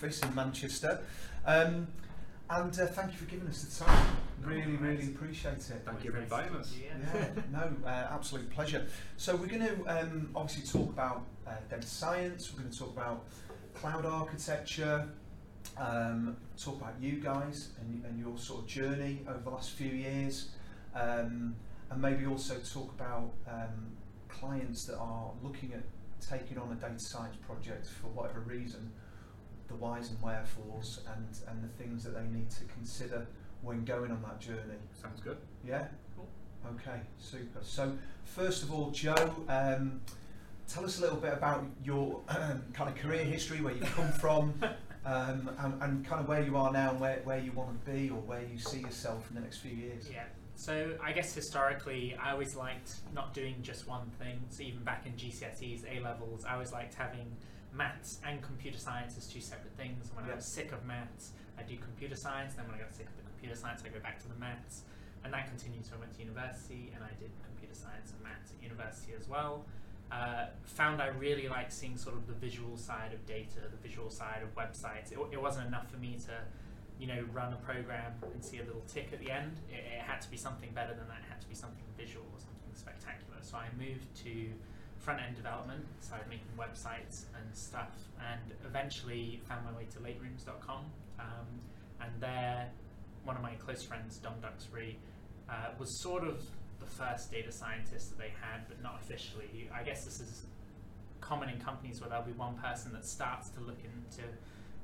office in Manchester. Um, and uh, thank you for giving us the time. Really, really appreciate it. Thank you for inviting us. Yeah, no, uh, absolute pleasure. So we're going to um, obviously talk about uh, data science. We're going to talk about cloud architecture. Um, talk about you guys and, and your sort of journey over the last few years, um, and maybe also talk about um, clients that are looking at taking on a data science project for whatever reason, the whys and wherefores, and, and the things that they need to consider when going on that journey. Sounds good. Yeah? Cool. Okay, super. So, first of all, Joe, um, tell us a little bit about your um, kind of career history, where you've come from, um, and, and kind of where you are now and where, where you want to be or where you see yourself in the next few years. Yeah. So I guess historically, I always liked not doing just one thing. So even back in GCSEs, A levels, I always liked having maths and computer science as two separate things. And when Yeah. I was sick of maths, I do computer science. Then when I got sick of the computer science, I go back to the maths, and that continued. So I went to university and I did computer science and maths at university as well. Uh, found I really like seeing sort of the visual side of data, the visual side of websites. It, it wasn't enough for me to you know, run a program and see a little tick at the end. It, it had to be something better than that. It had to be something visual or something spectacular. So I moved to front end development, started making websites and stuff, and eventually found my way to laterooms.com. Um, and there, one of my close friends, Dom Duxbury, uh, was sort of the first data scientist that they had, but not officially. I guess this is common in companies where there'll be one person that starts to look into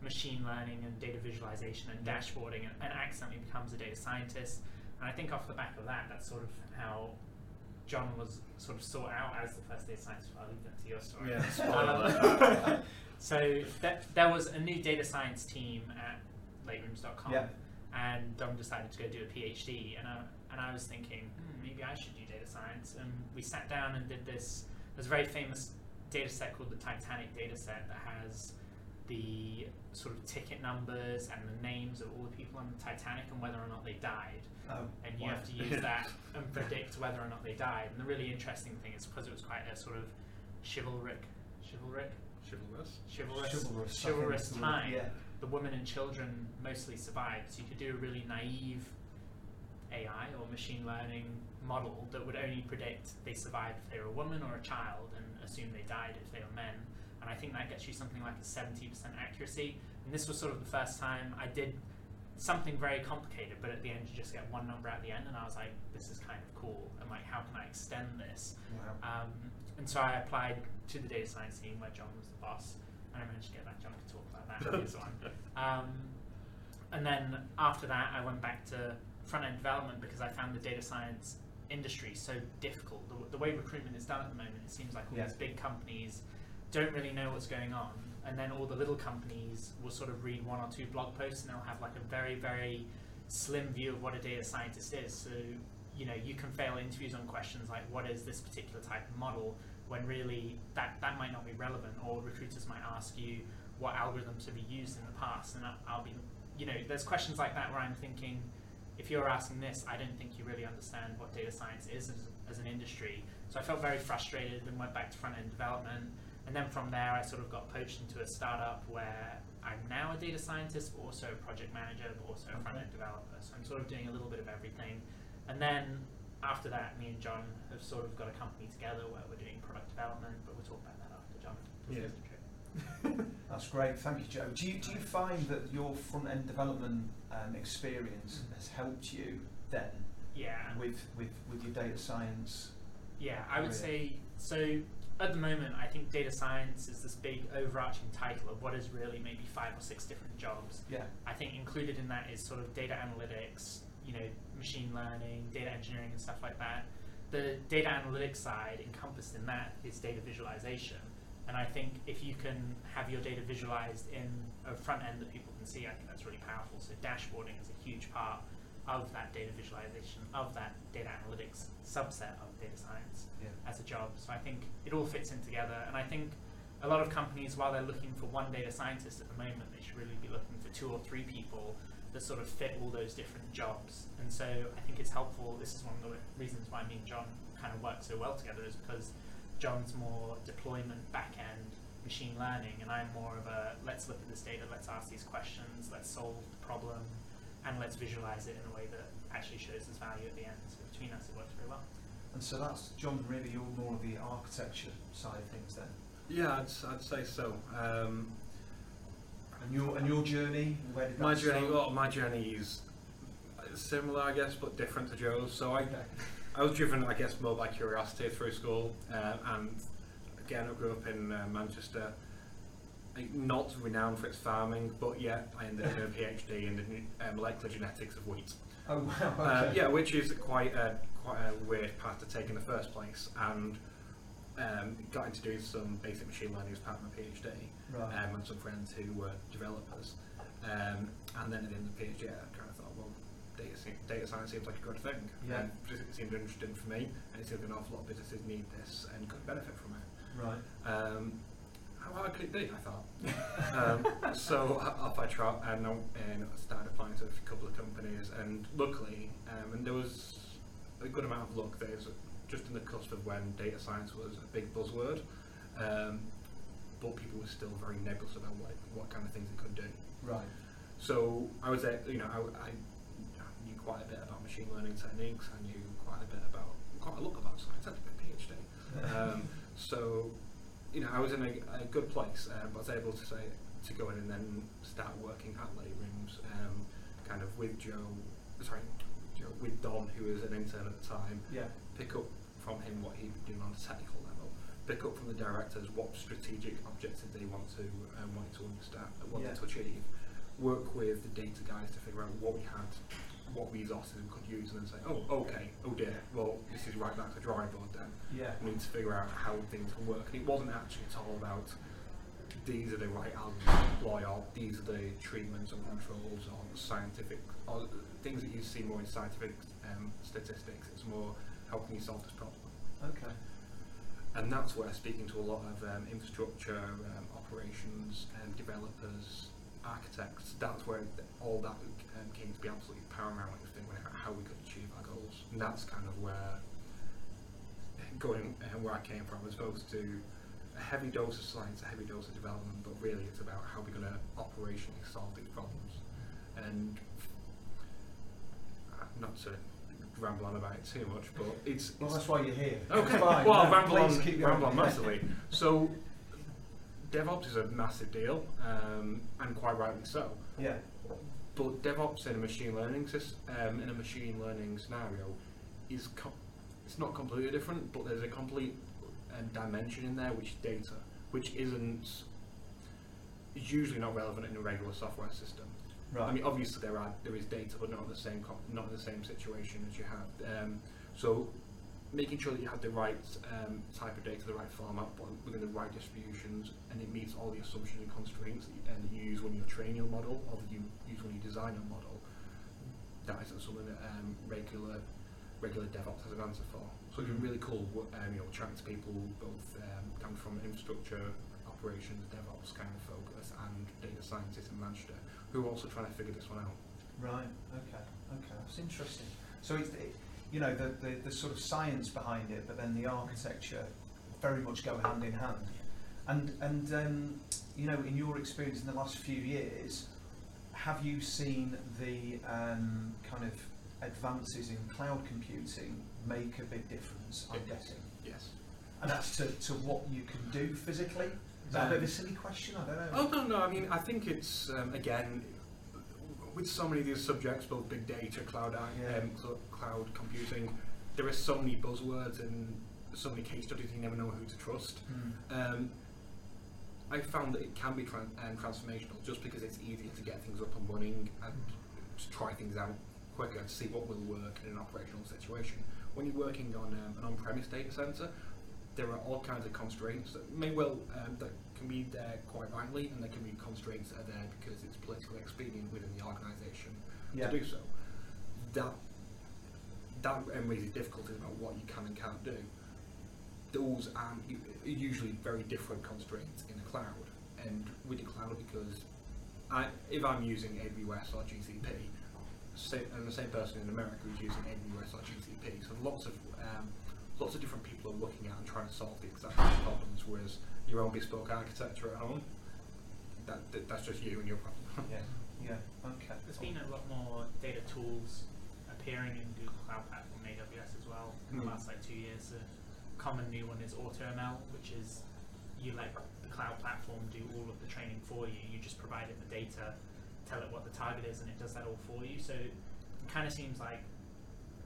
machine learning and data visualization and dashboarding and, and accidentally becomes a data scientist. And I think off the back of that, that's sort of how John was sort of sought out as the first data scientist. I'll leave that to your story. Yeah, Um, so th- there was a new data science team at laterooms.com Yeah. and Dom decided to go do a PhD and I, and I was thinking hmm, maybe I should do data science and we sat down and did this there's a very famous data set called the Titanic data set that has the sort of ticket numbers and the names of all the people on the Titanic and whether or not they died Oh, and you wow. have to use that and predict whether or not they died and the really interesting thing is because it was quite a sort of chivalric chivalric Chivalrous. chivalrous Chivalrous, I chivalrous think is the word, time yeah. the women and children mostly survived. So you could do a really naive AI or machine learning model that would only predict they survived if they were a woman or a child and assume they died if they were men. And I think that gets you something like a 70% accuracy. And this was sort of the first time I did something very complicated, but at the end you just get one number at the end. And I was like, this is kind of cool. And like, how can I extend this? Wow. Um, and so I applied to the data science team where John was the boss, and I managed to get that John to talk about that and so on. Um, and then after that, I went back to front end development because I found the data science industry so difficult. The, the way recruitment is done at the moment, it seems like all Yeah. these big companies don't really know what's going on, and then all the little companies will sort of read one or two blog posts and they'll have like a very, very slim view of what a data scientist is. So, you know, you can fail interviews on questions like, what is this particular type of model, when really that, that might not be relevant, or recruiters might ask you what algorithms have you used in the past, and I'll, be, you know, there's questions like that where I'm thinking, if you're asking this, I don't think you really understand what data science is as, as an industry. So I felt very frustrated and went back to front end development. And then from there, I sort of got poached into a startup where I'm now a data scientist, but also a project manager, but also a front end developer. So I'm sort of doing a little bit of everything. And then after that, me and John have sort of got a company together where we're doing product development, but we'll talk about that after John. Yeah. That's great, thank you, Joe. Do you, do you find that your front end development um, experience has helped you then Yeah. with, with, with your data science? Yeah, I would say so. At the moment, I think data science is this big overarching title of what is really maybe five or six different jobs. Yeah, I think included in that is sort of data analytics, you know, machine learning, data engineering, and stuff like that. The data analytics side encompassed in that is data visualization. And I think if you can have your data visualized in a front end that people can see, I think that's really powerful. So dashboarding is a huge part of that data visualization, of that data analytics subset of data science yeah. as a job. So I think it all fits in together. And I think a lot of companies, while they're looking for one data scientist at the moment, they should really be looking for two or three people that sort of fit all those different jobs. And so I think it's helpful. This is one of the reasons why me and John kind of work so well together, is because John's more deployment, back end, machine learning, and I'm more of a let's look at this data, let's ask these questions, let's solve the problem, and let's visualize it in a way that actually shows us value at the end. So between us, it works very well. And so that's John. Really, you're more of the architecture side of things then. Yeah, I'd, I'd say so. Um, And your and your journey, where did that my journey, well, my journey is similar, I guess, but different to Joe's. So I, Okay. I was driven, I guess, more by curiosity through school, uh, and again, I grew up in uh, Manchester. Like, Not renowned for its farming, but yeah, I ended up doing a PhD in the uh, molecular genetics of wheat. Oh wow. Okay. Uh, yeah, which is quite a quite a weird path to take in the first place, and um, got into doing some basic machine learning as part of my PhD, Right. um, and some friends who were developers, um, and then at the end of the PhD, I kind of thought, well, data, data science seems like a good thing, Yeah. and it seemed interesting for me, and it seemed an awful lot of businesses need this and could benefit from it. Right. Um, how hard could it be? I thought. um, so off I trot and, I- and started applying to a couple of companies, and luckily, um, and there was a good amount of luck. There's just in the cusp of when data science was a big buzzword, um, but people were still very nebulous about what what kind of things it could do. Right. So I was, uh, you know, I, I knew quite a bit about machine learning techniques. I knew quite a bit about quite a lot about science. I did a PhD. Um, so, you know, I was in a, a good place, um, but I was able to say to go in and then start working at LateRooms, um, kind of with Joe, sorry, Joe, with Dom, who was an intern at the time. Yeah. Pick up from him what he'd been doing on a technical level. Pick up from the directors what strategic objectives they want to um, wanted to understand, wanted Yeah. to achieve. Work with the data guys to figure out what we had, what resources we could use, and then say, oh, okay, oh dear, well, this is right back to the drawing board then. Yeah. We need to figure out how things can work. And it wasn't actually at all about these are the right algorithms to deploy, or these are the treatments and controls, or scientific, or things that you see more in scientific um, statistics. It's more how can you solve this problem. Okay. And that's where speaking to a lot of um, infrastructure, um, operations, um, developers, architects, that's where all that um, came to be absolutely paramount in thinking out how we could achieve our goals. And that's kind of where going uh, where I came from, as opposed to a heavy dose of science, a heavy dose of development, but really it's about how we're going to operationally solve these problems. And not to ramble on about it too much, but it's, Well, it's that's why you're here. Okay. Fine. Well, No, ramble on, ramble on massively. So, DevOps is a massive deal, um, and quite rightly so. Yeah. But DevOps in a machine learning um, in a machine learning scenario is co- it's not completely different, but there's a complete um, dimension in there which is data, which isn't is usually not relevant in a regular software system. Right. I mean, obviously there are there is data, but not in the same co- not in the same situation as you have. Um, so, making sure that you have the right um, type of data, the right format, within the right distributions, and it meets all the assumptions and constraints that you, you use when you train your model, or that you use when you design your model. That isn't something that um, regular regular DevOps has an answer for. So it's been really cool, um, you know, chatting to people both um, coming from infrastructure, operations, DevOps kind of focus, and data scientists in Manchester who are also trying to figure this one out. Right. Okay. Okay. That's interesting. So it's it, you know the, the the sort of science behind it, but then the architecture very much go hand in hand. And and um, you know, in your experience in the last few years, have you seen the um, kind of advances in cloud computing make a big difference? I'm guessing. Yes. And that's to, to what you can do physically. Is that a bit of a silly question? I don't know. Oh no, no. I mean, I think it's um, again with so many of these subjects, both big data, cloud, Yeah. um, cloud computing. There are so many buzzwords and so many case studies. You never know who to trust. Hmm. Um, I found that it can be tran- um, transformational just because it's easier to get things up and running and to try things out quicker to see what will work in an operational situation. When you're working on um, an on-premise data center, there are all kinds of constraints that may well um, that can be there quite rightly, and there can be constraints that are there because it's politically expedient within the organisation Yeah. to do so. That that raises difficulties about what you can and can't do. Those are u- usually very different constraints in the cloud, and with the cloud because I, if I'm using AWS or GCP, say, and the same person in America is using AWS or GCP, so lots of um, lots of different people are looking at and trying to solve the exact same problems. Whereas your own bespoke architecture at home, that, that that's just you and your problem. Yeah, yeah, okay. There's been a lot more data tools appearing in Google Cloud Platform AWS as well in the Mm. last like two years. A common new one is AutoML, which is you let the cloud platform do all of the training for you. You just provide it the data, tell it what the target is, and it does that all for you. So it kind of seems like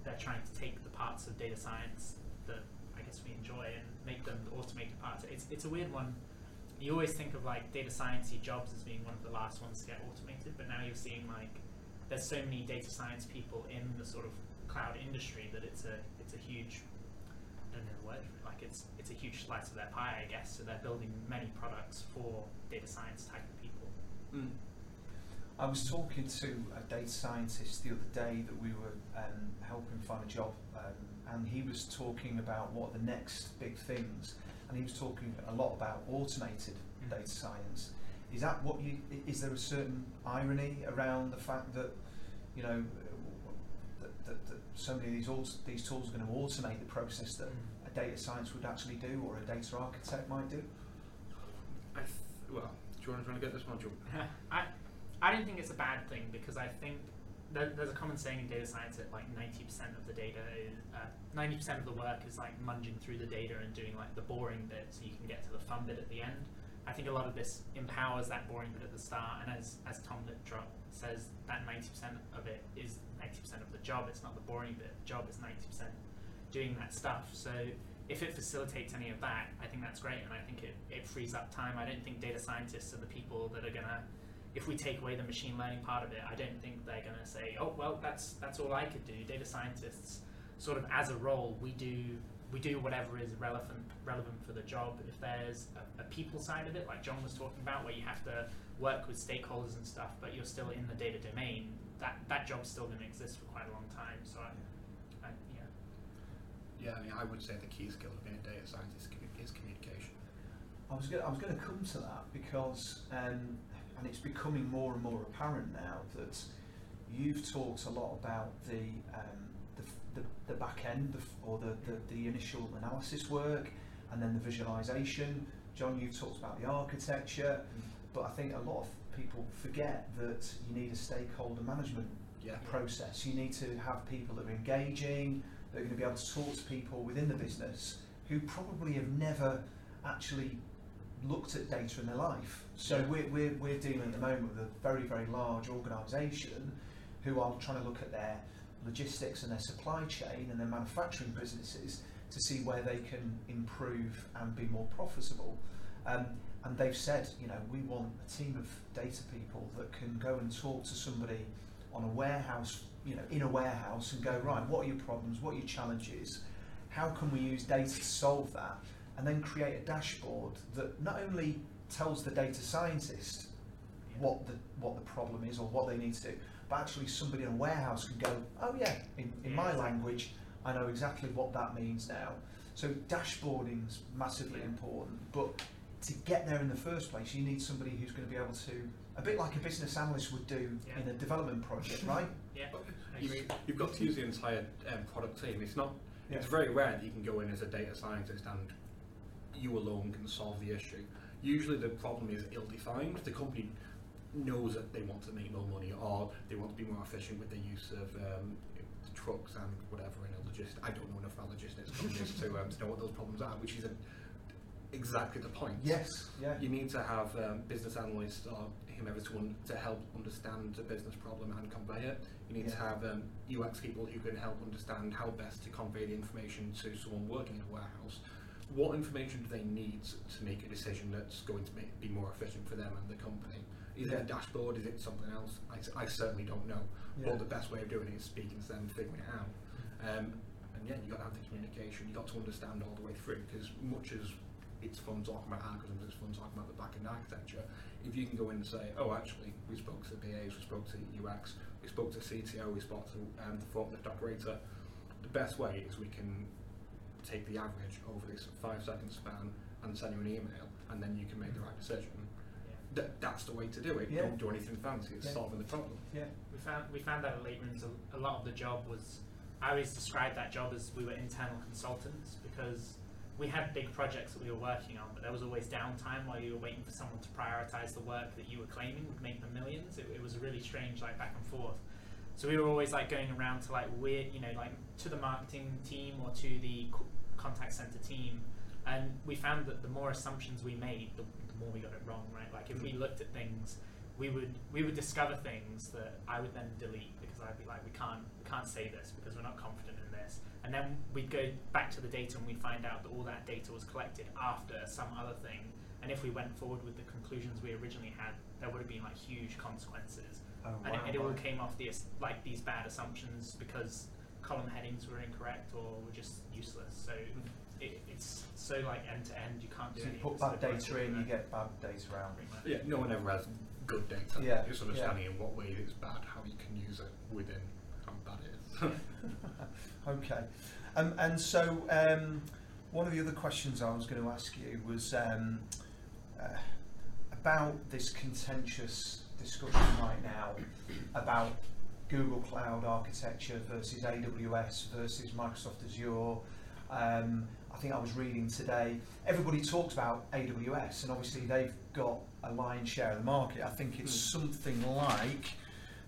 they're trying to take the parts of data science that I guess we enjoy and make them the automated parts. It's it's a weird one. You always think of like data sciencey jobs as being one of the last ones to get automated, but now you're seeing like there's so many data science people in the sort of cloud industry that it's a it's a huge I don't know the word for it, like it's it's a huge slice of their pie, I guess. So they're building many products for data science type of people. Mm. I was talking to a data scientist the other day that we were um, helping find a job, um, and he was talking about what the next big things, and he was talking a lot about automated Mm. data science. Is that what you? Is there a certain irony around the fact that you know that, that, that so many of these aut- these tools are going to automate the process that Mm. a data science would actually do, or a data architect might do? I th- well, do you want to to get this one, Joe? I I don't think it's a bad thing because I think there, there's a common saying in data science that like 90% of the data is uh, 90% of the work is like munging through the data and doing like the boring bit so you can get to the fun bit at the end. I think a lot of this empowers that boring bit at the start, and as as Tom Littrop says, that 90% of it is 90% of the job. It's not the boring bit. The job is 90% doing that stuff. So if it facilitates any of that, I think that's great, and I think it, it frees up time. I don't think data scientists are the people that are gonna, if we take away the machine learning part of it, I don't think they're gonna say, oh well, that's that's all I could do. Data scientists, sort of as a role, we do we do whatever is relevant relevant for the job. If there's a, a people side of it, like John was talking about, where you have to work with stakeholders and stuff, but you're still in the data domain, that that job's still going to exist for quite a long time. So, I, I, yeah. Yeah, I mean, I would say the key skill of being a data scientist is communication. I was going I was going to come to that because, um, and it's becoming more and more apparent now that you've talked a lot about the um, the, the, back end the, or the, the, the initial analysis work and then the visualization. John, you've talked about the architecture, mm. but I think a lot of people forget that you need a stakeholder management Yeah. process. You need to have people that are engaging, that are going to be able to talk to people within the business who probably have never actually looked at data in their life. So Yeah. we're, we're, we're dealing at the moment with a very, very large organisation who are trying to look at their logistics and their supply chain and their manufacturing businesses to see where they can improve and be more profitable. Um, and they've said, you know, we want a team of data people that can go and talk to somebody on a warehouse, you know, in a warehouse and go, right, what are your problems, what are your challenges, how can we use data to solve that, and then create a dashboard that not only tells the data scientist what the what the problem is or what they need to do, but actually somebody in a warehouse can go, oh yeah, in, in my language, I know exactly what that means now. So dashboarding's massively Yeah. important, but to get there in the first place, you need somebody who's going to be able to, a bit like a business analyst would do Yeah. in a development project, right? Yeah, You've, you've got to use the entire um, product team. It's not. It's very rare that you can go in as a data scientist and you alone can solve the issue. Usually, the problem is ill-defined. The company knows that they want to make more money or they want to be more efficient with the use of um, trucks and whatever in a logistics. I don't know enough about logistics companies to, um, to know what those problems are, which is a, exactly the point. Yes, yeah. You need to have um, business analysts or whomever to, help understand the business problem and convey it. You need to have um, UX people who can help understand how best to convey the information to someone working in a warehouse. What information do they need to make a decision that's going to make, be more efficient for them and the company? Is it a dashboard? Is it something else? I certainly don't know. Yeah. But the best way of doing it is speaking to them, figuring it out. Um, and yeah, you've got to have the communication. You've got to understand all the way through because much as it's fun talking about algorithms, it's fun talking about the back end architecture. If you can go in and say, oh, actually, we spoke to the BAs, we spoke to UX, we spoke to CTO, we spoke to um, the forklift operator, the best way is we can take the average over this five second span and send you an email, and then you can make the right decision. Yeah. That, that's the way to do it. Yeah. Don't do anything fancy. It's Yeah. solving the problem. Yeah. We found we found that at LateRooms a, a lot of the job was I always described that job as we were internal consultants because we had big projects that we were working on, but there was always downtime while you were waiting for someone to prioritize the work that you were claiming would make them millions. It, it was a really strange like back and forth. So we were always like going around to like weird, you know, like to the marketing team or to the contact center team, and we found that the more assumptions we made, the, the more we got it wrong, right? Like if we looked at things, we would we would discover things that I would then delete because I'd be like, we can't we can't say this because we're not confident in this, and then we'd go back to the data and we'd find out that all that data was collected after some other thing, and if we went forward with the conclusions we originally had, there would have been like huge consequences. Oh, and wow, it, it all came off these like these bad assumptions because column headings were incorrect or were just useless. So hmm. It, it's so like end to end, you can't do So you put bad data in, you get bad data out. Yeah, no one ever has good data. Yeah, It's understanding in what way it's bad, how you can use it within how bad it is. okay. Um, and so, um, one of the other questions I was going to ask you was um, uh, about this contentious discussion right now about Google Cloud architecture versus AWS versus Microsoft Azure. Um, I think I was reading today, everybody talks about AWS, and obviously they've got a lion's share of the market. I think it's something like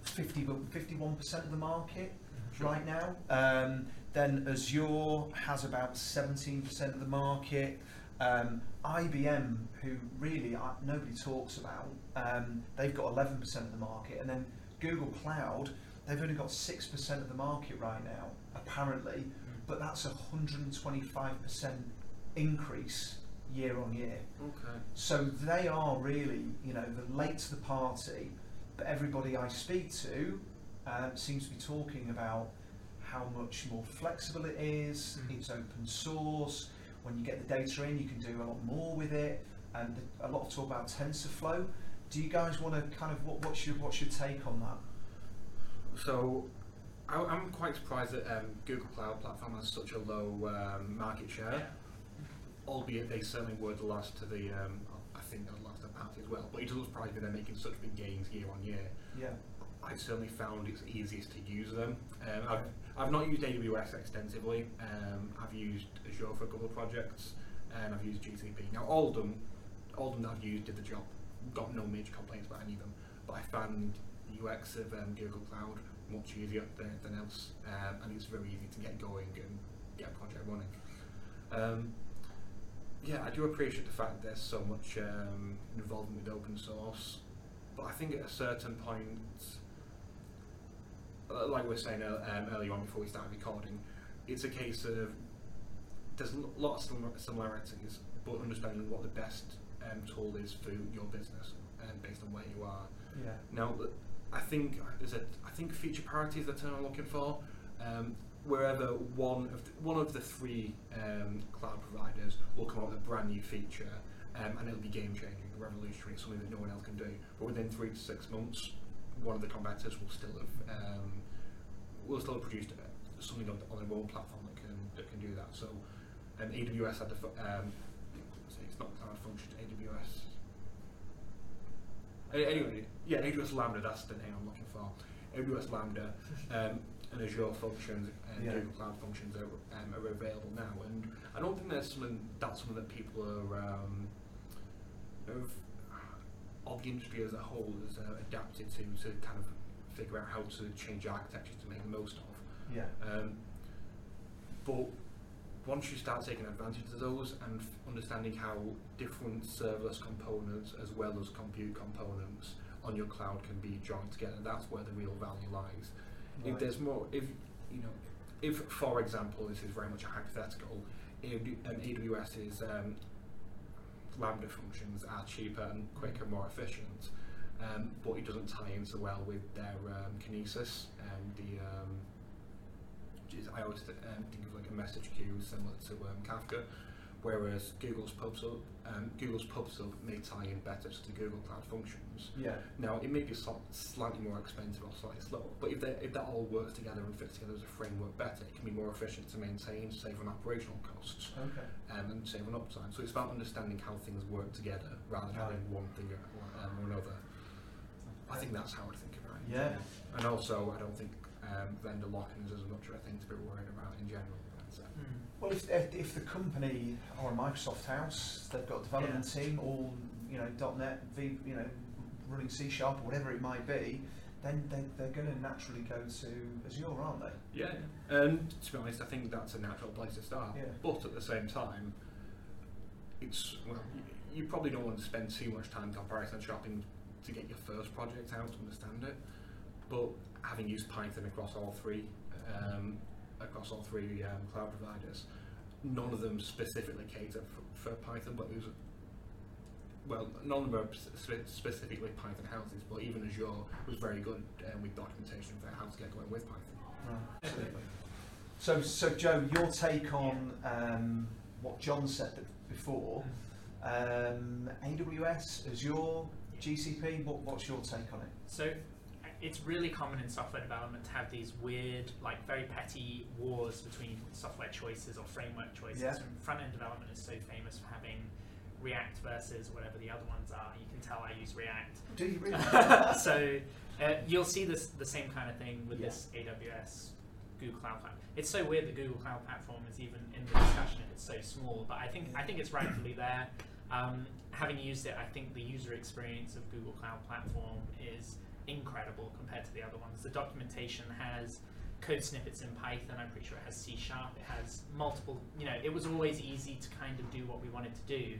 50, 51% of the market Sure. right now. Um, then Azure has about 17% of the market. Um, IBM, who really uh, nobody talks about, um, they've got 11% of the market. And then Google Cloud, they've only got 6% of the market right now, apparently. But that's a 125% increase year on year. okay. So they are really, you know, the late to the party, but everybody I speak to um, seems to be talking about how much more flexible it is, Mhm. it's open source, when you get the data in you can do a lot more with it, and a lot of talk about TensorFlow. Do you guys want to kind of, what, what's, your, what's your take on that? So I, I'm quite surprised that um, Google Cloud Platform has such a low um, market share, Yeah. albeit they certainly were the last to the, um, I think the last to the party as well, but it doesn't surprise me they're making such big gains year on year. Yeah. I certainly found it's easiest to use them. Um, I've, I've not used AWS extensively. Um, I've used Azure for a couple of projects, and I've used GCP. Now, all of them, all of them that I've used did the job. Got no major complaints about any of them. But I found the UX of um, Google Cloud much easier than anything else, um, and it's very easy to get going and get a project running. Um, yeah, I do appreciate the fact there's so much um, involvement with open source, but I think at a certain point, uh, like we were saying ear- um, earlier on before we started recording, it's a case of there's a lot of similarities, but understanding what the best um, tool is for your business and based on where you are. Yeah. Now, I think is it. I think feature parity is the term I'm looking for. Um, wherever one of the, one of the three um, cloud providers will come up with a brand new feature, um, and it'll be game changing, revolutionary, something that no one else can do. But within three to six months, one of the competitors will still have um, will still have produced uh, something on, on their own platform that can that can do that. So, um, AWS had the um, it's not cloud function, AWS. A- Anyway, yeah, AWS Lambda, that's the name I'm looking for. AWS Lambda um, and Azure functions and Yeah. Google Cloud functions are, um, are available now. And I don't think that's something, that's something that people are, um, of, of the industry as a whole has uh, adapted to, to kind of figure out how to change architecture to make the most of. Yeah. Um, but once you start taking advantage of those and f- understanding how different serverless components as well as compute components on your cloud can be joined together, that's where the real value lies. If there's more, if you know, if for example, this is very much a hypothetical, if um, AWS's um, Lambda functions are cheaper and quicker, more efficient, um, but it doesn't tie in so well with their um, Kinesis and the is I always th- um, think of like a message queue similar to um, Kafka, whereas Google's PubSub, um, Google's PubSub may tie in better to the Google Cloud Functions. Yeah. Now it may be sli- slightly more expensive or slightly slower, but if, they, if that all works together and fits together as a framework better, it can be more efficient to maintain, save on operational costs, Okay. um, and save on uptime. So it's about understanding how things work together rather than having one thing or, um, or another. I think that's how I think about it. Yeah. And also, I don't think um, vendor lock-ins is as much a thing to be worried about in general. mindset. Mm. Well, if, if if the company or a Microsoft house, they've got a development team, all you know, .NET, V, you know, running C sharp or whatever it might be, then they, they're going to naturally go to Azure, aren't they? Yeah, and to be honest, I think that's a natural place to start. Yeah. But at the same time, it's well, you, you probably don't want to spend too much time comparison shopping to get your first project out to understand it. But having used Python across all three, um, across all three um, cloud providers, none of them specifically cater for, for Python, but there's well, none of them are spe- specifically Python houses, but even Azure was very good um, with documentation for how to get going with Python. Absolutely. So, so Joe, your take on um, what John said before, um, AWS, Azure, GCP, what, what's your take on it? So it's really common in software development to have these weird, like very petty wars between software choices or framework choices. Yeah. Front end development is so famous for having React versus whatever the other ones are. You can tell I use React. Do you really? so uh, you'll see this the same kind of thing with Yeah. this AWS Google Cloud Platform. It's so weird the Google Cloud Platform is even in the discussion if it's so small, but I think I think it's rightfully there. Um, having used it, I think the user experience of Google Cloud Platform is incredible compared to the other ones. The documentation has code snippets in Python. I'm pretty sure it has C sharp. It has multiple. You know, it was always easy to kind of do what we wanted to do.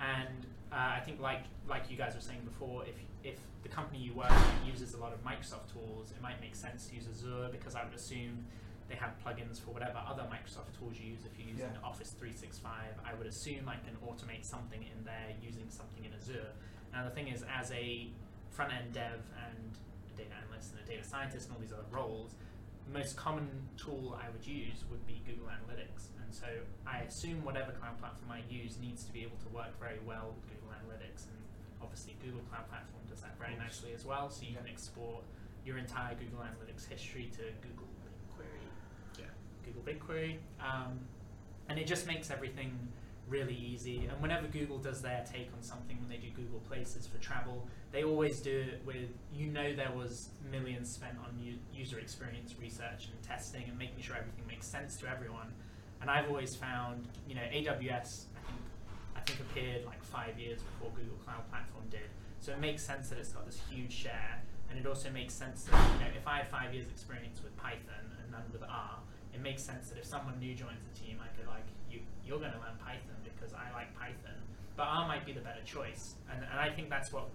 And uh, I think, like like you guys were saying before, if if the company you work at uses a lot of Microsoft tools, it might make sense to use Azure because I would assume they have plugins for whatever other Microsoft tools you use. If you're using Yeah. Office 365, I would assume I can automate something in there using something in Azure. Now the thing is, as a front end dev and a data analyst and a data scientist and all these other roles, most common tool I would use would be Google Analytics. And so I assume whatever cloud platform I use needs to be able to work very well with Google Analytics. And obviously Google Cloud Platform does that very nicely as well. So you can export your entire Google Analytics history to Google BigQuery. Yeah. Google BigQuery. Um, and it just makes everything really easy. And whenever Google does their take on something, when they do Google Places for travel, they always do it with you know there was millions spent on u- user experience research and testing and making sure everything makes sense to everyone. And I've always found, you know, AWS I think I think appeared like five years before Google Cloud Platform did. So it makes sense that it's got this huge share, and it also makes sense that you know if I have five years experience with Python and none with R, it makes sense that if someone new joins the team, I could like you're going to learn Python because I like Python, but R might be the better choice, and and I think that's what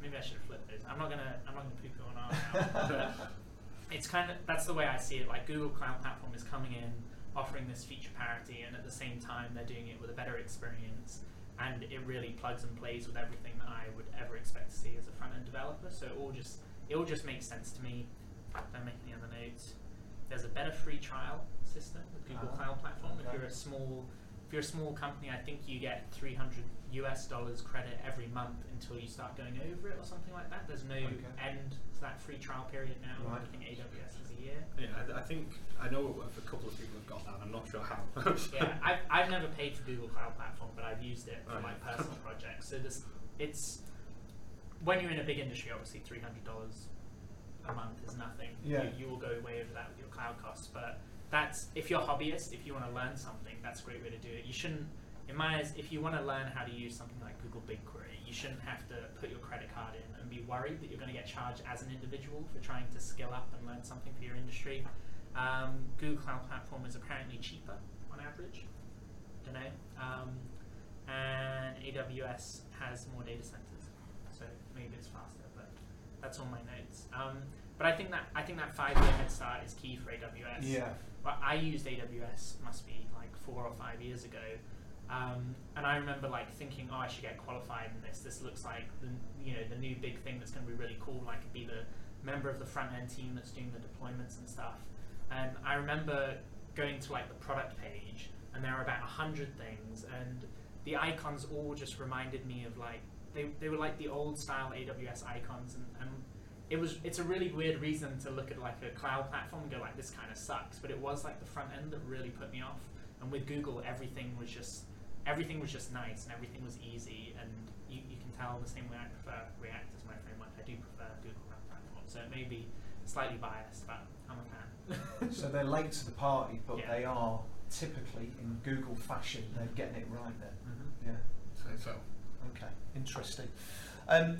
maybe I should flip this. I'm not gonna I'm not gonna poo poo on R now. but it's kind of that's the way I see it. Like Google Cloud Platform is coming in, offering this feature parity, and at the same time they're doing it with a better experience, and it really plugs and plays with everything that I would ever expect to see as a front end developer. So it all just it all just makes sense to me. Don't make any other notes. There's a better free trial system with Google Ah, Cloud Platform. If you're a small if you're a small company, I think you get 300 US dollars credit every month until you start going over it or something like that. There's no Okay. end to that free trial period now. Right. I think AWS is a year. Yeah, I, I think I know a couple of people have got that. I'm not sure how. yeah, I've, I've never paid for Google Cloud Platform, but I've used it for Oh, my yeah. personal projects. So this, it's when you're in a big industry, obviously three hundred dollars a month is nothing. Yeah. You, you will go way over that with your cloud costs, but that's if you're a hobbyist, if you want to learn something, that's a great way to do it. You shouldn't, in my eyes, if you want to learn how to use something like Google BigQuery, you shouldn't have to put your credit card in and be worried that you're going to get charged as an individual for trying to skill up and learn something for your industry. Um, Google Cloud Platform is apparently cheaper on average. Don't know. Um, and AWS has more data centers, so maybe it's faster. But that's all my notes. Um, but I think that I think that five year head start is key for AWS. Yeah. I used AWS must be like four or five years ago, um, and I remember like thinking, oh, I should get qualified in this. This looks like the you know the new big thing that's going to be really cool. I could be the member of the front end team that's doing the deployments and stuff. And I remember going to like the product page, and there were about a hundred things, and the icons all just reminded me of like they, they were like the old style AWS icons, and, and it was it's a really weird reason to look at like a cloud platform and go like this kind of sucks, but it was like the front end that really put me off. And with Google, everything was just everything was just nice and everything was easy, and you, you can tell the same way I prefer React as my framework. I do prefer Google Cloud Platform, so it may be slightly biased, but I'm a fan. So they're late to the party, but Yeah. they are typically in Google fashion, they're getting it right then. Mm-hmm. Yeah. So, so Okay, interesting. Um,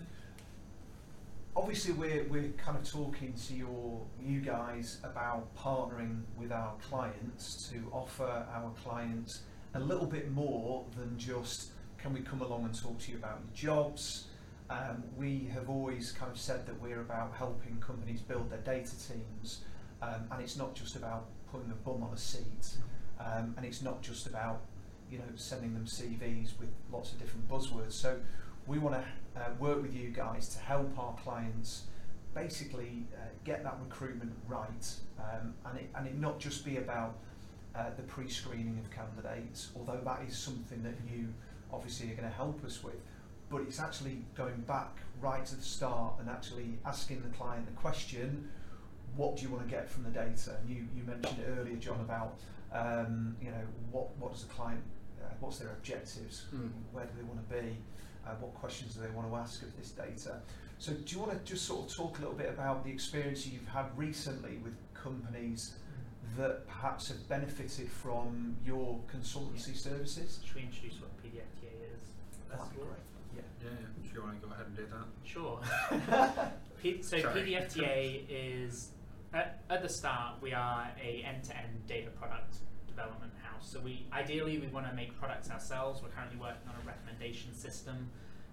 obviously, we're, we're kind of talking to your you guys about partnering with our clients to offer our clients a little bit more than just can we come along and talk to you about your jobs. Um, we have always kind of said that we're about helping companies build their data teams, um, and it's not just about putting a bum on a seat, um, and it's not just about you know sending them CVs with lots of different buzzwords. So we want to uh, work with you guys to help our clients basically uh, get that recruitment right, um, and it and it not just be about uh, the pre-screening of candidates, although that is something that you obviously are going to help us with. But it's actually going back right to the start and actually asking the client the question, what do you want to get from the data? And you, you mentioned it earlier, John, about um, you know what what does the client, uh, what's their objectives, Mm. where do they want to be, uh, what questions do they want to ask of this data. So do you want to just sort of talk a little bit about the experience you've had recently with companies that perhaps have benefited from your consultancy services? Should we introduce what PDFTA is? first That'd be great. Yeah. yeah, yeah. Do you want to go ahead and do that? Sure. P- so Sorry. PDFTA is at, at the start we are a end-to-end data product development house. So we ideally we want to make products ourselves. We're currently working on a recommendation system,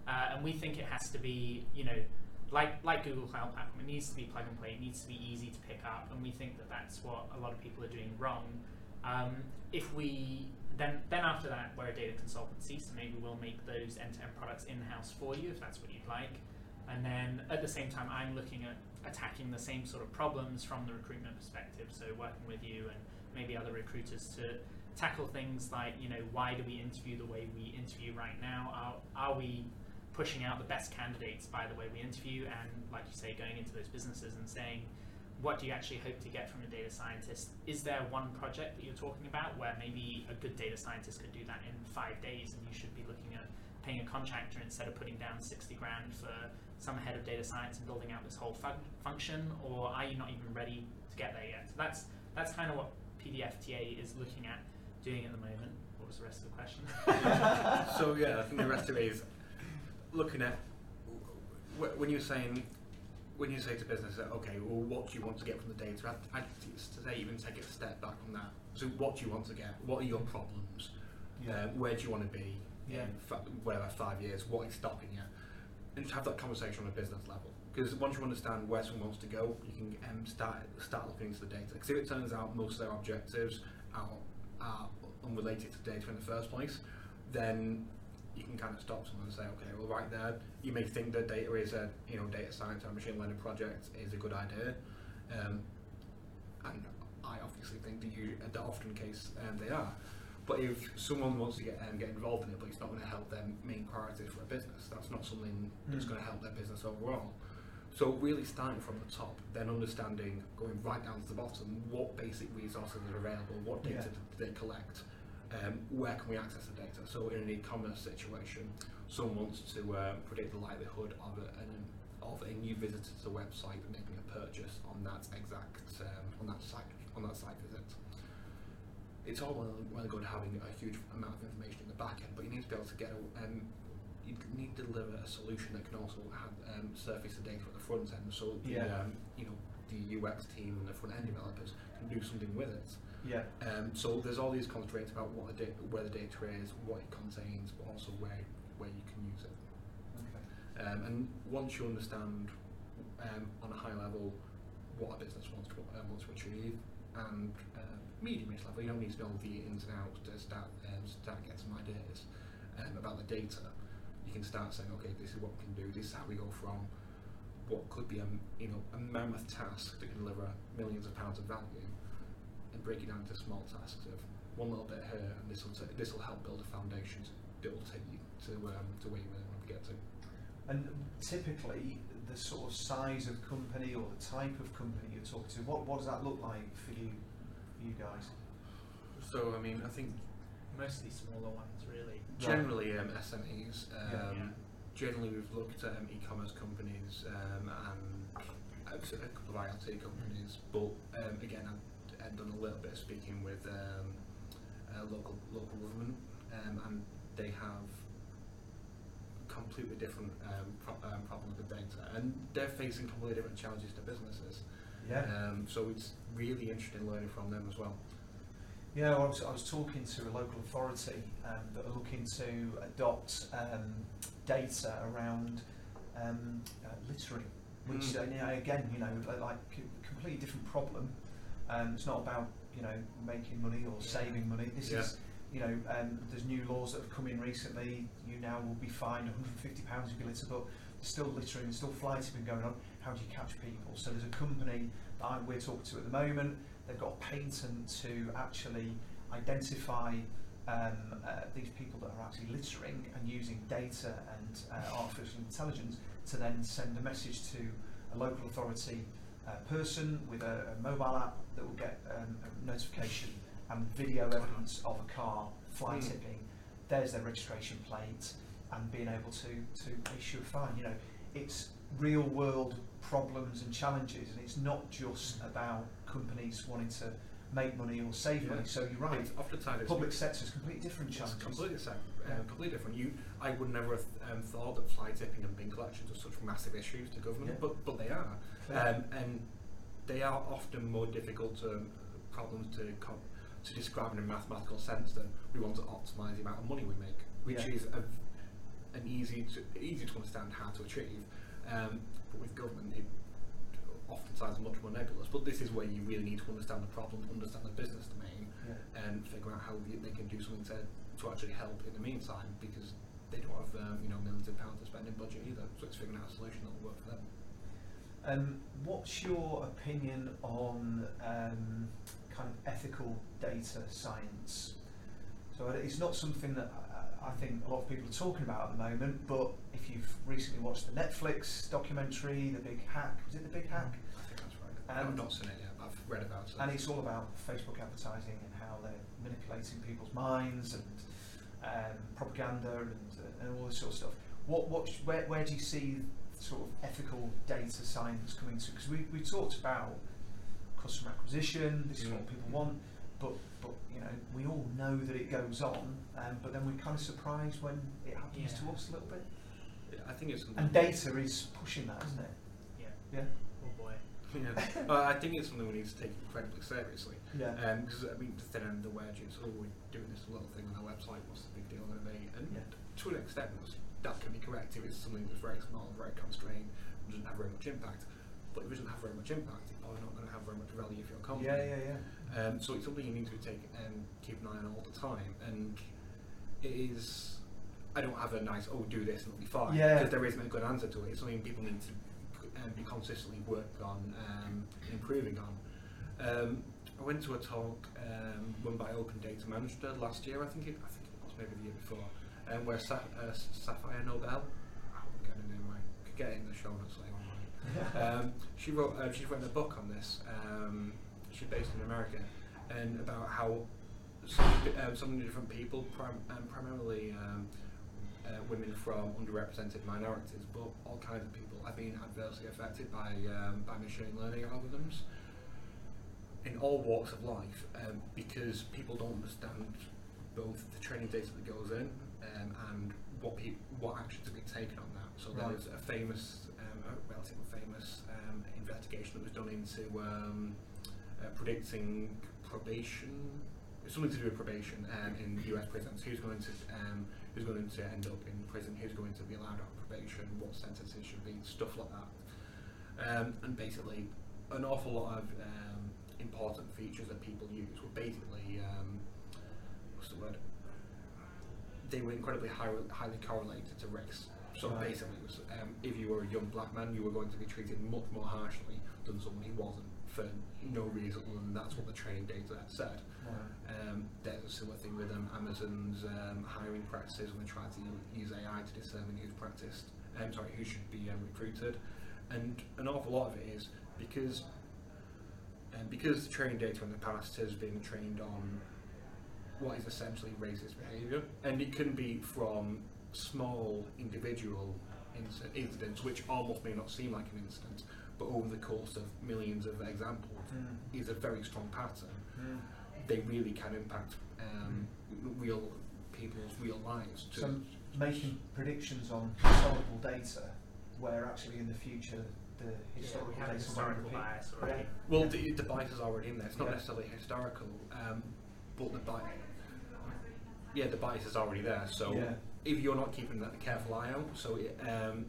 uh, and we think it has to be you know like like Google Cloud Platform. It needs to be plug and play. It needs to be easy to pick up, and we think that that's what a lot of people are doing wrong. Um, if we then then after that we're a data consultancy, so maybe we'll make those end-to-end products in-house for you if that's what you'd like. And then at the same time, I'm looking at attacking the same sort of problems from the recruitment perspective. So working with you and maybe other recruiters to tackle things like, you know, why do we interview the way we interview right now? Are, are we pushing out the best candidates by the way we interview? And like you say, going into those businesses and saying, what do you actually hope to get from a data scientist? Is there one project that you're talking about where maybe a good data scientist could do that in five days and you should be looking at paying a contractor instead of putting down 60 grand for some head of data science and building out this whole fun- function, or are you not even ready to get there yet? So that's that's kind of what PDFTA is looking at doing at the moment. What was the rest of the question? so yeah, I think the rest of it is looking at when you're saying when you say to business that okay, well, what do you want to get from the data? I'd, I'd say even take it a step back from that. So what do you want to get? What are your problems? Uh, where do you want to be Yeah. in fa- whatever five years? What is stopping you? And to have that conversation on a business level. Because once you understand where someone wants to go, you can um, start start looking into the data. Because if it turns out most of their objectives are, are unrelated to data in the first place, then you can kind of stop someone and say, okay, well, right there, you may think that data is a you know data science or machine learning project is a good idea, um, and I obviously think that you that often case um, they are. But if someone wants to get um, get involved in it, but it's not going to help their main priorities for a business, that's not something that's Mm. going to help their business overall. So really starting from the top, then understanding, going right down to the bottom, what basic resources are available, what data Yeah. do they collect, um, where can we access the data? So in an e-commerce situation, someone wants to uh, predict the likelihood of a, an, of a new visitor to the website making a purchase on that exact um, on that site on that site visit. It's all well, well and good having a huge amount of information in the back end, but you need to be able to get a, um, you need to deliver a solution that can also have um, surface the data at the front end, so the Yeah. um, you know the UX team and the front end developers can do something with it. Yeah. Um, so there's all these constraints about what the da- where the data is, what it contains, but also where where you can use it. Okay. Um, and once you understand um, on a high level what a business wants to uh, wants to achieve, and uh, medium-ish level, you don't need to know the ins and outs to start um, start getting some ideas um, about the data. You can start saying, okay, this is what we can do. This is how we go from what could be a m- you know a mammoth task that can deliver millions of pounds of value, and break it down into small tasks of one little bit here, and this will this will help build a foundation that will take you to um, to where you really want to get to. And typically, the sort of size of company or the type of company you're talking to, what, what does that look like for you, for you guys? So I mean, I think Mostly smaller ones, really. generally um, SMEs. Um, Yeah. Yeah. Generally, we've looked at um, e-commerce companies um, and a couple of IoT companies, but um, again, I've, done a little bit of speaking with um, local local government, um, and they have completely different um, pro- um, problems with data, and they're facing completely different challenges to businesses. Yeah. Um, so it's really interesting learning from them as well. Yeah, well, I, was, I was talking to a local authority um, that are looking to adopt um, data around um, uh, littering, which Mm. uh, you know, again, you know, like a completely different problem. Um, it's not about you know making money or Yeah. saving money. This Yeah. is you know um, there's new laws that have come in recently. You now will be fined 150 pounds if you litter, but still littering, still fly been going on. How do you catch people? So there's a company that I, we're talking to at the moment. They've got a patent to actually identify um, uh, these people that are actually littering and using data and uh, artificial intelligence to then send a message to a local authority uh, person with a, a mobile app that will get um, a notification and video evidence of a car fly Mm. tipping. There's their registration plate and being able to, to issue a fine. You know, it's real world problems and challenges and it's not just about companies wanting to make money or save money. So you're right. It's oftentimes Public sector is completely different challenges. completely separate, Yeah. um, completely different. You, I would never have um, thought that fly tipping and bin collections are such massive issues to government, Yeah. but but they are, um, and they are often more difficult to, problems to com- to describe in a mathematical sense than we want to optimise the amount of money we make, which Yeah. is a, an easy to easy to understand how to achieve. Um, but with government, it oftentimes much more nebulous. But this is where you really need to understand the problem, understand the business domain, yeah. and figure out how they can do something to, to actually help in the meantime because they don't have um, you know millions of pounds to spend in budget either. So it's figuring out a solution that will work for them. Um, what's your opinion on um, kind of ethical data science? So it's not something that I, think a lot of people are talking about at the moment. But if you've recently watched the Netflix documentary, The Big Hack, was it The Big Hack? I think that's right. Um, I've not seen it yet, but I've read about it. And it's all about Facebook advertising and how they're manipulating people's minds and um, propaganda and, uh, and all this sort of stuff. What, what, where, where do you see sort of ethical data science coming to? Because we, we talked about customer acquisition, this is what Mm. people want, but, but you know, we all know that it goes on, um, but then we're kind of surprised when it happens to us a little bit. I think it's something. And data is pushing that, isn't it? Yeah. Yeah. Oh boy. Yeah, but I think it's something we need to take incredibly seriously. Yeah. Because I mean, the thin end of the wedge is, oh, we're doing this little thing on our website. What's the big deal going to be? And Yeah. to an extent, that's- that can be correct if it's something that's very small, very constrained, and doesn't have very much impact. But if it doesn't have very much impact, it's probably not going to have very much value for your company. yeah, yeah, yeah. Um, so it's something you need to take and keep an eye on all the time. And it is. I don't have a nice oh do this and it'll be fine Yeah. because there isn't a good answer to it. It's something people need to um, be consistently worked on um, improving on. Um, I went to a talk um, run by Open Data Manchester last year. I think it, I think it was maybe the year before, um, where Sa- uh, Safiya Noble. I getting her name right. Could get it in the show notes later on. right? um, she wrote uh, she's written a book on this. Um, she's based in America, and about how so many, um, so many different people, prim- um, primarily um, uh, women from underrepresented minorities, but all kinds of people, have been adversely affected by um, by machine learning algorithms in all walks of life um, because people don't understand both the training data that goes in um, and what pe- what actions are being taken on that. So Right. there's a famous, um, a relatively famous um, investigation that was done into um, uh, predicting probation, something to do with probation um, in US prisons. Who's going to um, who's going to end up in prison? Who's going to be allowed out probation? What sentences should be? Stuff like that. Um, and basically, an awful lot of um, important features that people use were basically um, what's the word? They were incredibly high, highly correlated to race. So Right. basically, it was, um, if you were a young black man, you were going to be treated much more harshly than someone who wasn't for no reason other than that's what the training data said. Right. Um, there's a similar thing with um, Amazon's um, hiring practices when they try to use AI to determine who's practiced, um, sorry, who should be um, recruited, and an awful lot of it is because um, because the training data in the past has been trained on what is essentially racist behaviour, and it can be from small individual inc- incidents which almost may not seem like an incident, but over the course of millions of examples Mm. is a very strong pattern Mm. they really can impact um, real people's real lives. To, So making predictions on historical data, where actually in the future the historical we have data historical won't bias already. well, the, the bias is already in there. It's not Yeah. necessarily historical, um, but the bias. Yeah, the bias is already there. So Yeah. if you're not keeping that a careful eye out, so it, um,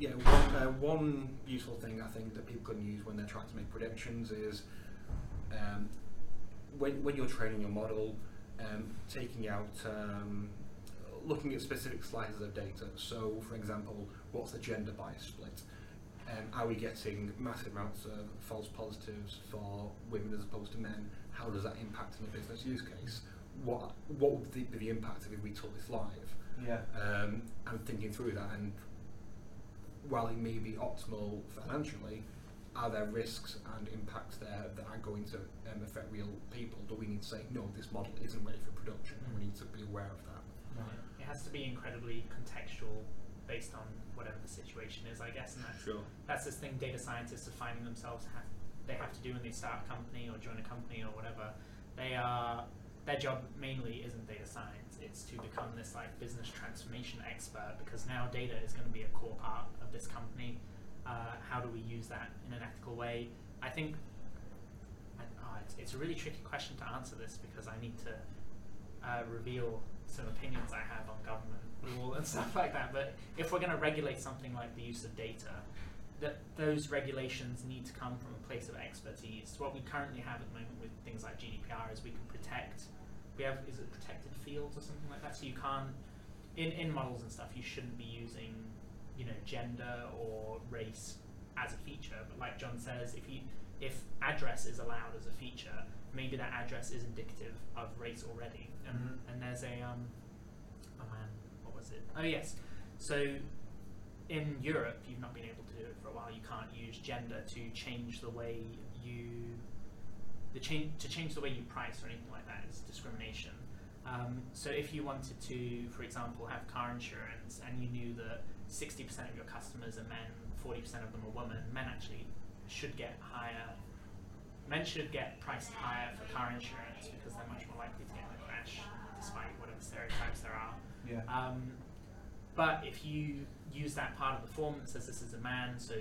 yeah, one, uh, one useful thing I think that people can use when they're trying to make predictions is um, when, when you're training your model, um, taking out, um, looking at specific slices of data. So, for example, what's the gender bias split? Um, are we getting massive amounts of false positives for women as opposed to men? How does that impact in a business use case? What what would the, be the impact if we took this live? Yeah. um, and thinking through that. And while it may be optimal financially, are there risks and impacts there that are going to um, affect real people? Do we need to say no? This model isn't ready for production, and we need to be aware of that. Right. It has to be incredibly contextual based on whatever the situation is, I guess, and that's Sure. that's this thing data scientists are finding themselves have they have to do when they start a company or join a company or whatever. They are their job mainly isn't data science. It's to become this like business transformation expert because now data is going to be a core part of this company. Uh, how do we use that in an ethical way? I think oh, it's, it's a really tricky question to answer this because I need to uh, reveal some opinions I have on government rule and stuff like that. But if we're going to regulate something like the use of data, that those regulations need to come from a place of expertise. What we currently have at the moment with things like GDPR is we can protect. We have is it protected fields or something like that. So you can't in in models and stuff. You shouldn't be using you know gender or race as a feature. But like John says, if you if address is allowed as a feature, maybe that address is indicative of race already. And Mhm. and there's a um oh man, what was it? Oh yes. So in Europe, you've not been able to do it for a while. You can't use gender to change the way you the change to change the way you price or anything like that is discrimination. Um, so if you wanted to, for example, have car insurance and you knew that 60% of your customers are men, 40% of them are women, men actually should get higher. Men should get priced higher for car insurance because they're much more likely to get in a crash, despite whatever stereotypes there are. Yeah. Um, but if you use that part of the form that says this is a man, so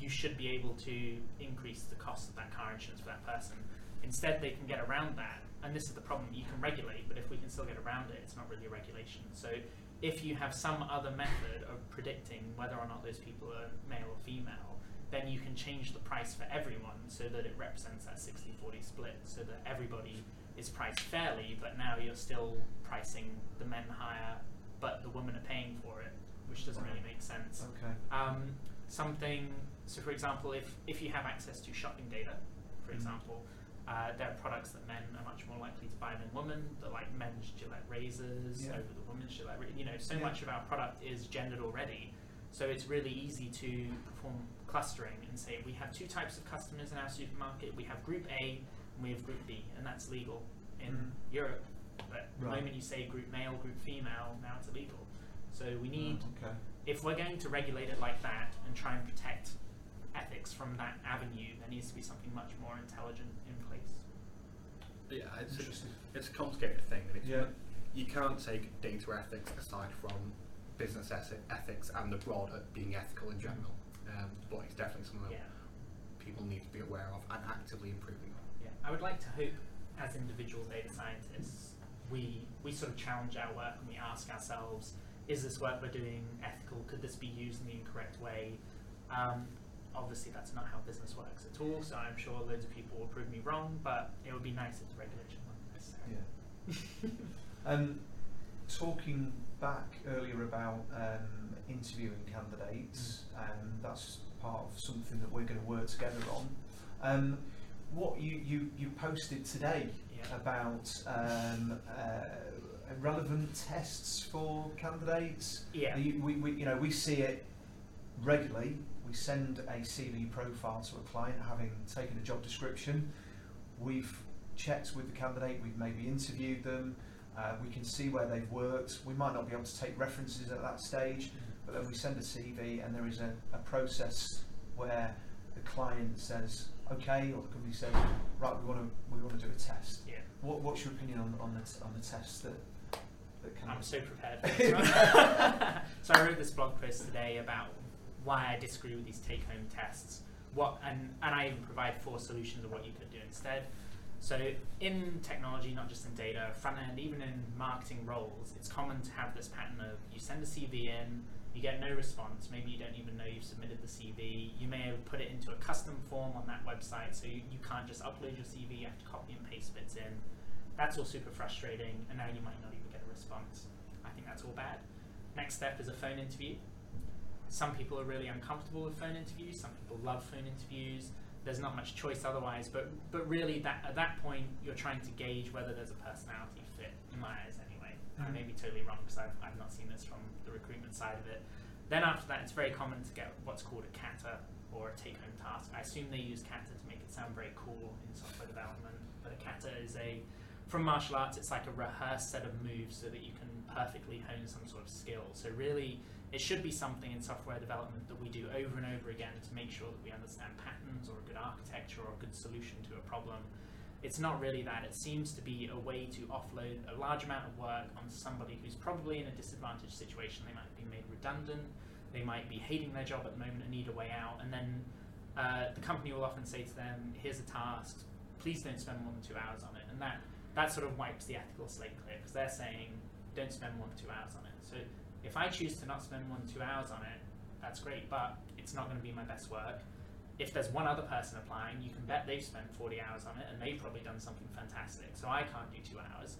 you should be able to increase the cost of that car insurance for that person. Instead, they can get around that, and this is the problem. You can regulate, but if we can still get around it, it's not really a regulation. So if you have some other method of predicting whether or not those people are male or female, then you can change the price for everyone so that it represents that 60-40 split, so that everybody is priced fairly, but now you're still pricing the men higher, but the women are paying for it, which doesn't really make sense. Okay. Um, something, so for example, if, if you have access to shopping data, for Mhm. example, uh, there are products that men are much more likely to buy than women, that like men's Gillette razors Yeah. over the women's Gillette, ra- you know, so Yeah. much of our product is gendered already. So it's really easy to perform clustering and say we have two types of customers in our supermarket. We have group A and we have group B, and that's legal in Mhm. Europe. But the Right. moment you say group male, group female, now it's illegal. So we need Oh, okay. if we're going to regulate it like that and try and protect ethics from that avenue, there needs to be something much more intelligent in place. Yeah, it's a, it's a complicated thing, and it's Yeah. you can't take data ethics aside from business ethics and the broader being ethical in general. Um, but it's definitely something that people need to be aware of and actively improving on. Yeah. I would like to hope, as individual data scientists, we we sort of challenge our work and we ask ourselves: Is this work we're doing ethical? Could this be used in the incorrect way? Um, obviously, that's not how business works at all. So I'm sure loads of people will prove me wrong, but it would be nice if the regulation wasn't necessary. Yeah. Um, talking back earlier about um, interviewing candidates, um, that's part of something that we're going to work together on. Um, what you, you, you posted today. About um, uh, relevant tests for candidates. Yeah. You, we, we, you know, we see it regularly. We send a CV profile to a client having taken a job description. We've checked with the candidate, we've maybe interviewed them, uh, we can see where they've worked. We might not be able to take references at that stage, but then we send a CV and there is a, a process where the client says, okay, or the company says, right, we want to we want to do a test. What, what's your opinion on, on the on the test that that can? I'm so prepared for this so I wrote this blog post today about why I disagree with these take-home tests. What and and I even provide four solutions of what you could do instead. So in technology, not just in data, front end, even in marketing roles, it's common to have this pattern of you send a CV in, you get no response. Maybe you don't even know you've submitted the CV. You may have put it into a custom form on that website, so you, you can't just upload your CV. You have to copy and paste bits in. That's all super frustrating, and now you might not even get a response. I think that's all bad. Next step is a phone interview. Some people are really uncomfortable with phone interviews. Some people love phone interviews. There's not much choice otherwise, but but really that at that point you're trying to gauge whether there's a personality fit in my eyes I may be totally wrong because I've, I've not seen this from the recruitment side of it. Then after that, it's very common to get what's called a kata or a take-home task. I assume they use kata to make it sound very cool in software development, but a kata is a from martial arts. It's like a rehearsed set of moves so that you can perfectly hone some sort of skill. So really, it should be something in software development that we do over and over again to make sure that we understand patterns or a good architecture or a good solution to a problem. It's not really that. It seems to be a way to offload a large amount of work on somebody who's probably in a disadvantaged situation. They might be made redundant. They might be hating their job at the moment and need a way out. And then uh, the company will often say to them, "Here's a task. Please don't spend more than two hours on it." And that that sort of wipes the ethical slate clear because they're saying, "Don't spend more than two hours on it." So if I choose to not spend more than two hours on it, that's great, but it's not going to be my best work. If there's one other person applying, you can bet they've spent 40 hours on it and they've probably done something fantastic. So I can't do two hours.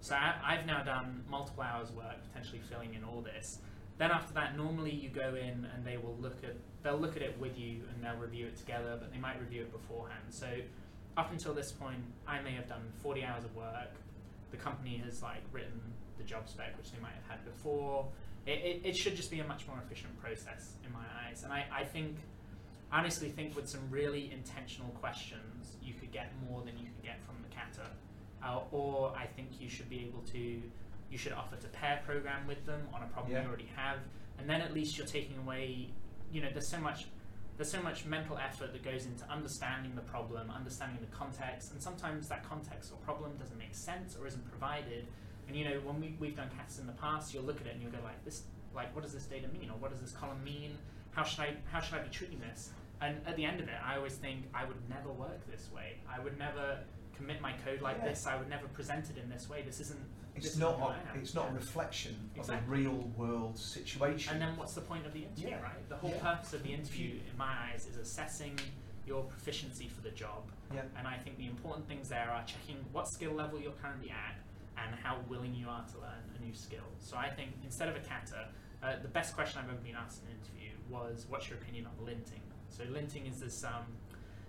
So I, I've now done multiple hours of work, potentially filling in all this. Then after that, normally you go in and they will look at they'll look at it with you and they'll review it together, but they might review it beforehand. So up until this point, I may have done 40 hours of work. The company has like written the job spec, which they might have had before. It, it, it should just be a much more efficient process in my eyes. And I, I think, honestly, think with some really intentional questions, you could get more than you could get from the. Uh, or I think you should be able to, you should offer to pair program with them on a problem Yeah. you already have, and then at least you're taking away, you know, there's so much, there's so much mental effort that goes into understanding the problem, understanding the context, and sometimes that context or problem doesn't make sense or isn't provided. And you know, when we, we've done casts in the past, you'll look at it and you'll go like, this, like, what does this data mean, or what does this column mean? How should I, how should I be treating this? And at the end of it, I always think I would never work this way. I would never commit my code like Yeah. this. I would never present it in this way. This isn't. It's isn't not a, it's not a reflection Exactly. of a real world situation. And then what's the point of the interview, Yeah. right? The whole Yeah. purpose of the interview, in my eyes, is assessing your proficiency for the job. yeah. And I think the important things there are checking what skill level you're currently at and how willing you are to learn a new skill. So I think instead of a kata, uh, the best question I've ever been asked in an interview was, "What's your opinion on linting?" So linting is this um,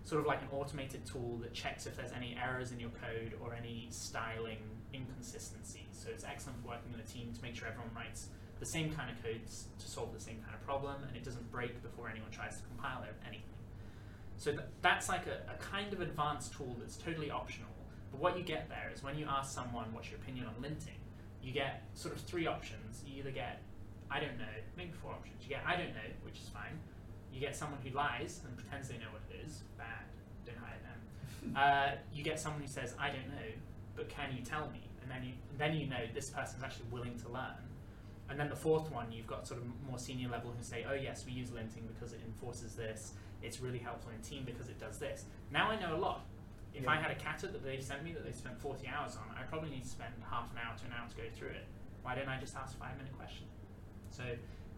sort of like an automated tool that checks if there's any errors in your code or any styling inconsistencies. So it's excellent for working in a team to make sure everyone writes the same kind of codes to solve the same kind of problem and it doesn't break before anyone tries to compile it- anything. So th- that's like a, a kind of advanced tool that's totally optional. But what you get there is when you ask someone what's your opinion on linting, you get sort of three options. You either get, I don't know, maybe four options. You get, I don't know, which is fine. You get someone who lies and pretends they know what it is. Bad. Don't hire them. uh, you get someone who says, I don't know, but can you tell me? And then you, then you know this person's actually willing to learn. And then the fourth one, you've got sort of more senior level who say, oh yes, we use linting because it enforces this. It's really helpful in team because it does this. Now I know a lot. If I had a kata that they sent me that they spent 40 hours on, I probably need to spend half an hour to an hour to go through it. Why don't I just ask a five minute question? So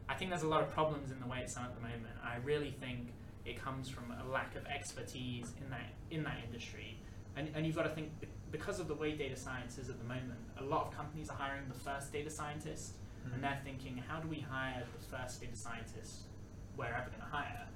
I think there's a lot of problems in the way it's done at the moment. I really think it comes from a lack of expertise in that in that industry. And, and you've got to think because of the way data science is at the moment, a lot of companies are hiring the first data scientist Mm. and they're thinking, how do we hire the first data scientist we're ever going to hire?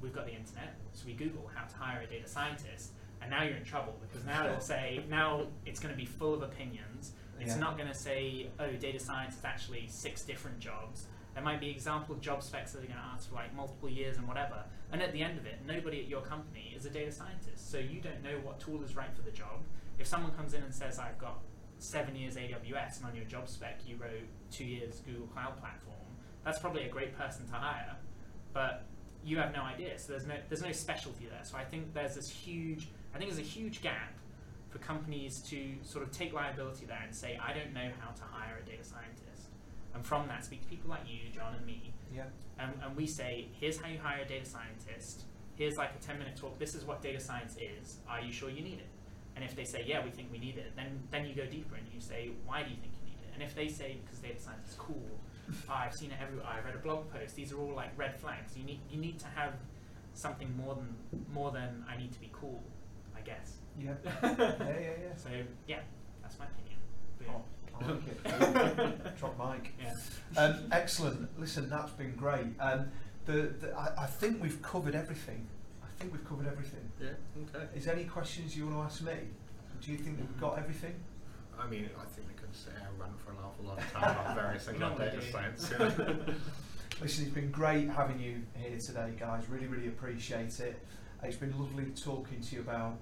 We've got the internet, so we Google how to hire a data scientist, and now you're in trouble because now it'll say, now it's going to be full of opinions. It's Yeah. not going to say, oh, data science is actually six different jobs. There might be example job specs that are going to ask for like multiple years and whatever. And at the end of it, nobody at your company is a data scientist, so you don't know what tool is right for the job. If someone comes in and says, I've got seven years AWS, and on your job spec you wrote two years Google Cloud Platform, that's probably a great person to hire. But you have no idea. So there's no there's no specialty there. So I think there's this huge I think there's a huge gap for companies to sort of take liability there and say I don't know how to hire a data scientist, and from that speak to people like you, John, and me, Yeah. and, and we say here's how you hire a data scientist. Here's like a 10 minute talk. This is what data science is. Are you sure you need it? And if they say, yeah, we think we need it, then, then you go deeper and you say, why do you think you need it? And if they say, because data science is cool, oh, I've seen it everywhere, I read a blog post, these are all like red flags. You need, you need to have something more than, more than I need to be cool, I guess. Yeah. yeah, yeah, yeah. So, yeah, that's my opinion. Boom. Oh, I like it. Drop mic. Yeah. Um, excellent. Listen, that's been great. Um, the, the, I, I think we've covered everything. I think we've covered everything. Yeah. Okay. Is there any questions you want to ask me? Do you think that we've got everything? I mean, I think we could sit here and run for an awful lot of time about various things like Normally data do. science. Listen, it's been great having you here today, guys. Really, really appreciate it. It's been lovely talking to you about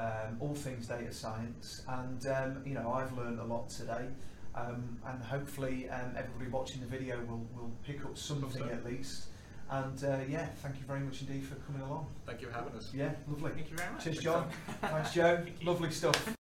um, all things data science, and um, you know, I've learned a lot today. Um, and hopefully, um, everybody watching the video will, will pick up something so. at least. And uh, yeah, thank you very much indeed for coming along. Thank you for having us. Yeah, lovely. Thank you very much. Cheers, John. Thanks, Joe. Thank. Lovely stuff.